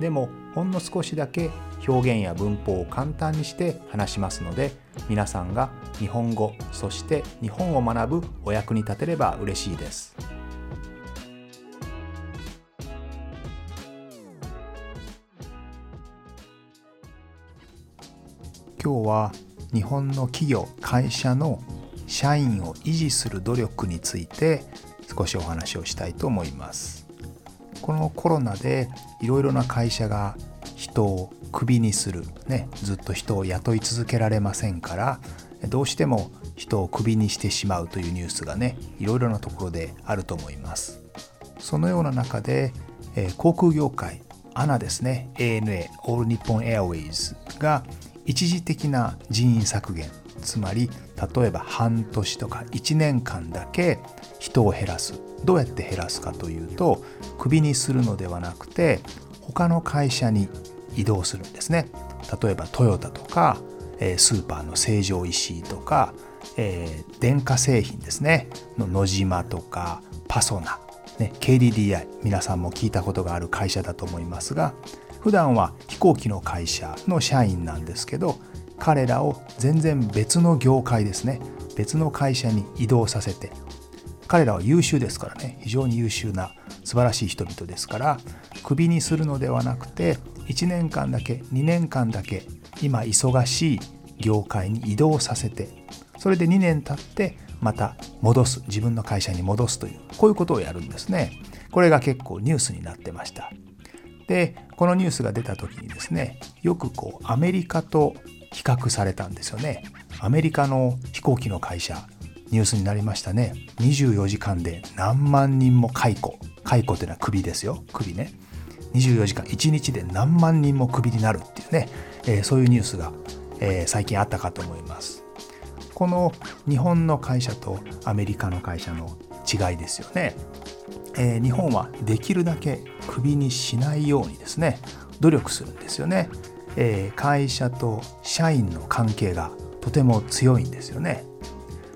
でもほんの少しだけ表現や文法を簡単にして話しますので皆さんが日本語そして日本を学ぶお役に立てれば嬉しいです。今日は日本の企業会社の社員を維持する努力について少しお話をしたいと思います。このコロナでいろいろな会社が人をクビにする、ね、ずっと人を雇い続けられませんからどうしても人をクビにしてしまうというニュースがねいろいろなところであると思います。そのような中で、えー、航空業界 ANA ですね ANA All Nippon Airways が一時的な人員削減つまり例えば半年とか1年間だけ人を減らす。どうやって減らすかというとクビにするのではなくて他の会社に移動するんですね。例えばトヨタとかスーパーの成城石井とか、えー、電化製品ですね。の野島とかパソナ、ね、KDDI 皆さんも聞いたことがある会社だと思いますが普段は飛行機の会社の社員なんですけど彼らを全然別の業界ですね。別の会社に移動させて。彼らは優秀ですからね。非常に優秀な素晴らしい人々ですからクビにするのではなくて1年間だけ2年間だけ今忙しい業界に移動させてそれで2年経ってまた戻す自分の会社に戻すというこういうことをやるんですね。これが結構ニュースになってました。でこのニュースが出た時にですねよくこうアメリカと比較されたんですよね。アメリカの飛行機の会社。ニュースになりましたね。24時間で何万人も解雇。解雇というのはクビですよ。クビね24時間。1日で何万人もクビになるっていうね、えー、そういうニュースが、えー、最近あったかと思います。この日本の会社とアメリカの会社の違いですよね、えー、日本はできるだけクビにしないようにですね。努力するんですよね、え会社と社員の関係がとても強いんですよね。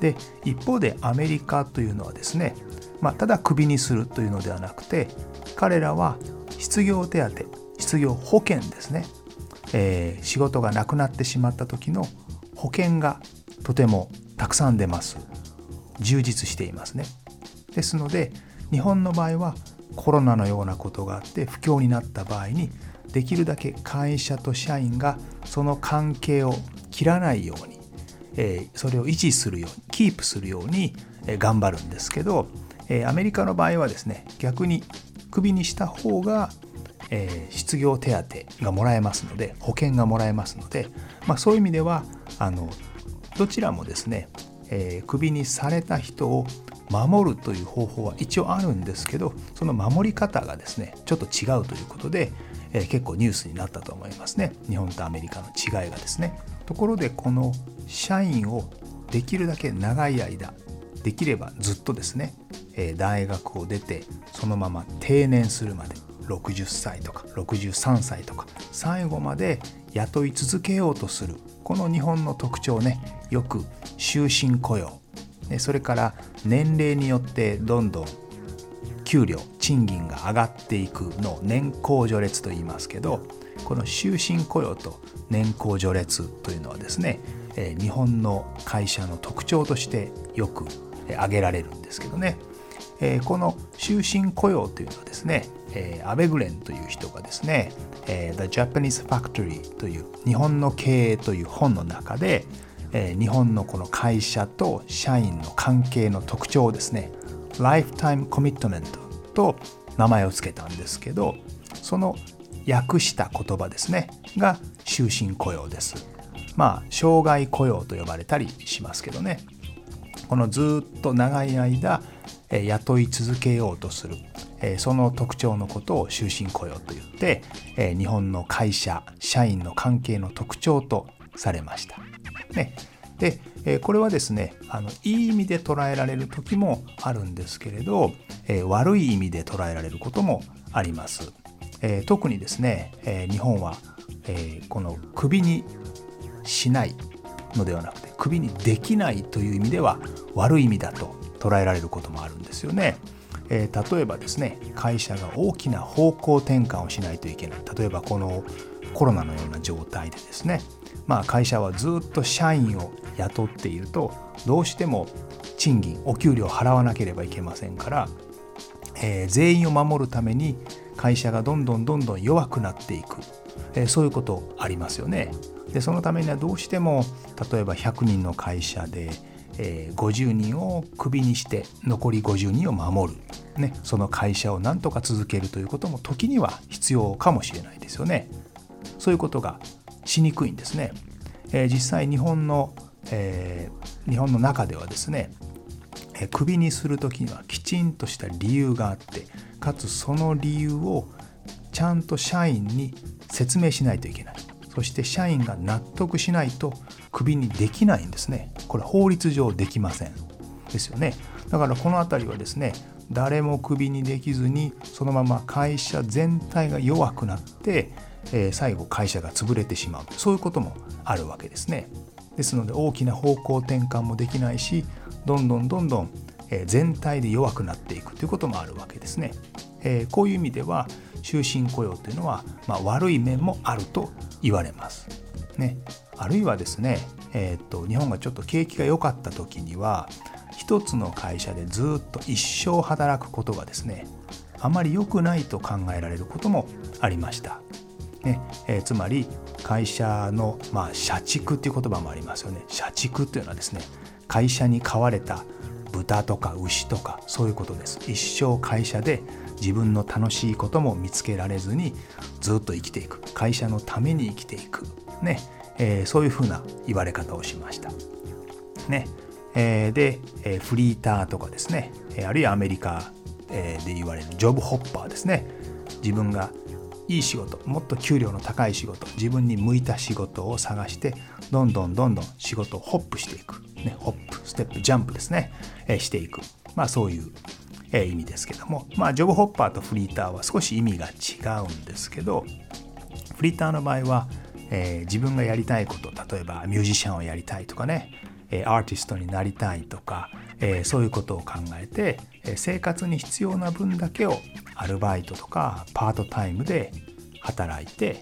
で一方でアメリカというのはですね、まあ、ただクビにするというのではなくて彼らは失業手当失業保険ですね、えー、仕事がなくなってしまった時の保険がとてもたくさん出ます。充実していますね。ですので日本の場合はコロナのようなことがあって不況になった場合にできるだけ会社と社員がその関係を切らないように、え、それを維持するようにキープするように頑張るんですけど、え、アメリカの場合はですね逆にクビにした方が、えー、失業手当がもらえますので保険がもらえますので、まあ、そういう意味ではあのどちらもですね、えー、クビにされた人を守るという方法は一応あるんですけどその守り方がですねちょっと違うということで、えー、結構ニュースになったと思いますね。日本とアメリカの違いがですね。ところでこの社員をできるだけ長い間できればずっとですね、え大学を出てそのまま定年するまで60歳とか63歳とか最後まで雇い続けようとする。この日本の特徴ねよく終身雇用。それから年齢によってどんどん給料賃金が上がっていくの年功序列と言いますけどこの終身雇用と年功序列というのはですね日本の会社の特徴としてよく挙げられるんですけどね、この終身雇用というのはですね、アベグレンという人がですね、The Japanese Factory という日本の経営という本の中で、日本のこの会社と社員の関係の特徴をですね Lifetime Commitment と名前を付けたんですけどその訳した言葉ですねが終身雇用です。まあ障害雇用と呼ばれたりしますけどねこのずっと長い間雇い続けようとするその特徴のことを終身雇用といって日本の会社社員の関係の特徴とされました。ねで、えこれはですねあのいい意味で捉えられる時もあるんですけれど、え悪い意味で捉えられることもあります。え特にですね、え日本は、えこの首にしないのではなくて首にできないという意味では悪い意味だと捉えられることもあるんですよね。え、例えばですね会社が大きな方向転換をしないといけない例えばこのコロナのような状態でですねまあ会社はずっと社員を雇っているとどうしても賃金お給料を払わなければいけませんから、えー、全員を守るために会社がどんどんどんどん弱くなっていく、えー、そういうことありますよね。でそのためにはどうしても例えば100人の会社でえー、50人をクビにして残り50人を守る、ね、その会社をなんとか続けるということも時には必要かもしれないですよね。そういうことがしにくいんですね。え、実際日本の、え、日本の中ではですね、えー、クビにする時にはきちんとした理由があってかつその理由をちゃんと社員に説明しないといけない。そして社員が納得しないとクビにできないんですねこれ法律上できませんですよねだからこの辺りはですね誰もクビにできずにそのまま会社全体が弱くなって、え、最後会社が潰れてしまうそういうこともあるわけですねですので大きな方向転換もできないしどんどんどんどん全体で弱くなっていくということもあるわけですね。え、こういう意味では終身雇用というのは、まあ、悪い面もあると言われます。ね、あるいはですね、えー、っと日本がちょっと景気が良かった時には一つの会社でずっと一生働くことがですねあまり良くないと考えられることもありました。ねえー、つまり会社の、まあ、社畜っていう言葉もありますよね。社畜っていうのはですね会社に飼われた豚とか牛とかそういうことです。一生会社で自分の楽しいことも見つけられずにずっと生きていく会社のために生きていくね、えー、そういうふうな言われ方をしました。ねえー、で、えー、フリーターとかですね、えあるいはアメリカ、えで言われるジョブホッパーですね自分がいい仕事。もっと給料の高い仕事。自分に向いた仕事を探してどんどんどんどん仕事をホップしていく、ね、ホップステップジャンプですね、えしていく。まあそういうえ意味ですけども、まあ、ジョブホッパーとフリーターは少し意味が違うんですけどフリーターの場合は、えー、自分がやりたいこと例えばミュージシャンをやりたいとかね、え、アーティストになりたいとか、え、そういうことを考えて、え生活に必要な分だけをアルバイトとかパートタイムで働いて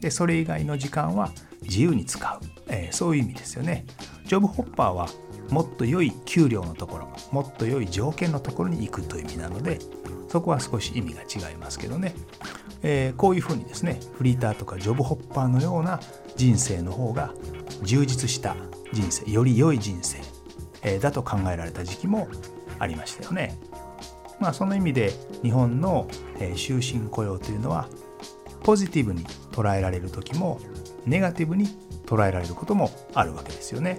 でそれ以外の時間は自由に使う、えそういう意味ですよね。ジョブホッパーはもっと良い給料のところもっと良い条件のところに行くという意味なのでそこは少し意味が違いますけどね、えー、こういうふうにですねフリーターとかジョブホッパーのような人生の方が充実した人生より良い人生、えー、だと考えられた時期もありましたよね。まあその意味で日本の、え、終身雇用というのはポジティブに捉えられる時もネガティブに捉えられることもあるわけですよね。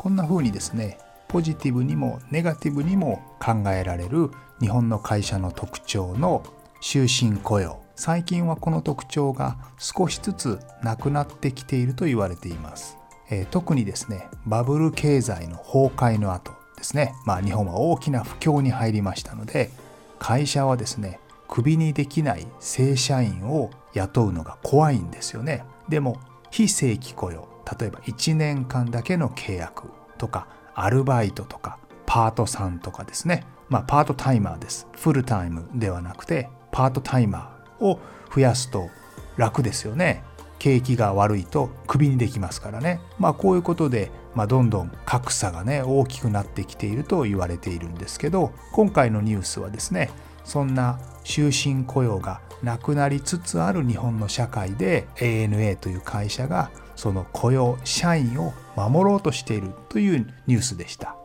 こんな風にですねポジティブにもネガティブにも考えられる日本の会社の特徴の終身雇用。最近はこの特徴が少しずつなくなってきていると言われています、えー、特にですねバブル経済の崩壊の後ですね。まあ日本は大きな不況に入りましたので会社はですねクビにできない正社員を雇うのが怖いんですよね。でも非正規雇用。例えば1年間だけの契約とかアルバイトとかパートさんとかですね。まあパートタイマーです。フルタイムではなくてパートタイマーを増やすと楽ですよね。景気が悪いとクビにできますからね。まあこういうことでまあ、どんどん格差がね大きくなってきていると言われているんですけど今回のニュースはですねそんな終身雇用がなくなりつつある日本の社会で ANA という会社がその雇用社員を守ろうとしているというニュースでした。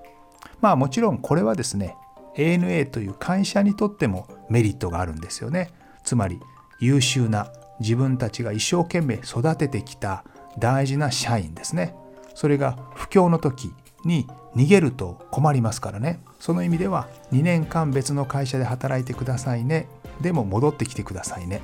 まあもちろんこれはですね ANA という会社にとってもメリットがあるんですよね。つまり優秀な自分たちが一生懸命育ててきた大事な社員ですね。それが不況の時に逃げると困りますからね。その意味では2年間別の会社で働いてくださいね。でも戻ってきてくださいね。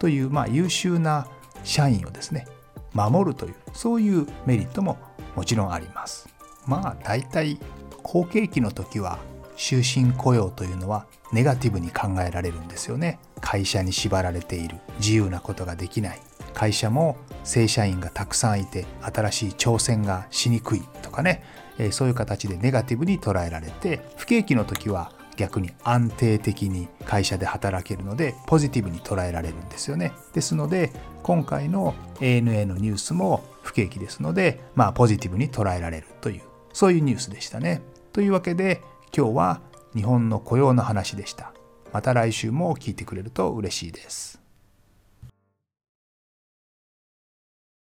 という、まあ、優秀な社員をですね守るというそういうメリットももちろんあります。まあ大体好景気の時は終身雇用というのはネガティブに考えられるんですよね。会社に縛られている。自由なことができない。会社も正社員がたくさんいて新しい挑戦がしにくいとかね。そういう形でネガティブに捉えられて不景気の時は逆に安定的に会社で働けるのでポジティブに捉えられるんですよね。ですので今回の ANA のニュースも不景気ですのでまあポジティブに捉えられるというそういうニュースでしたね。というわけで今日は日本の雇用の話でした。また来週も聞いてくれると嬉しいです。